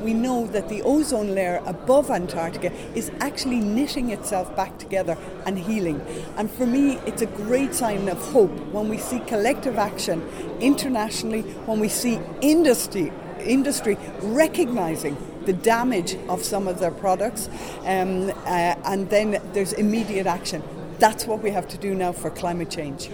we know that the ozone layer above Antarctica is actually knitting itself back together and healing. And for me, it's a great sign of hope when we see collective action internationally, when we see industry industry recognizing the damage of some of their products, um, uh, and then there's immediate action. That's what we have to do now for climate change.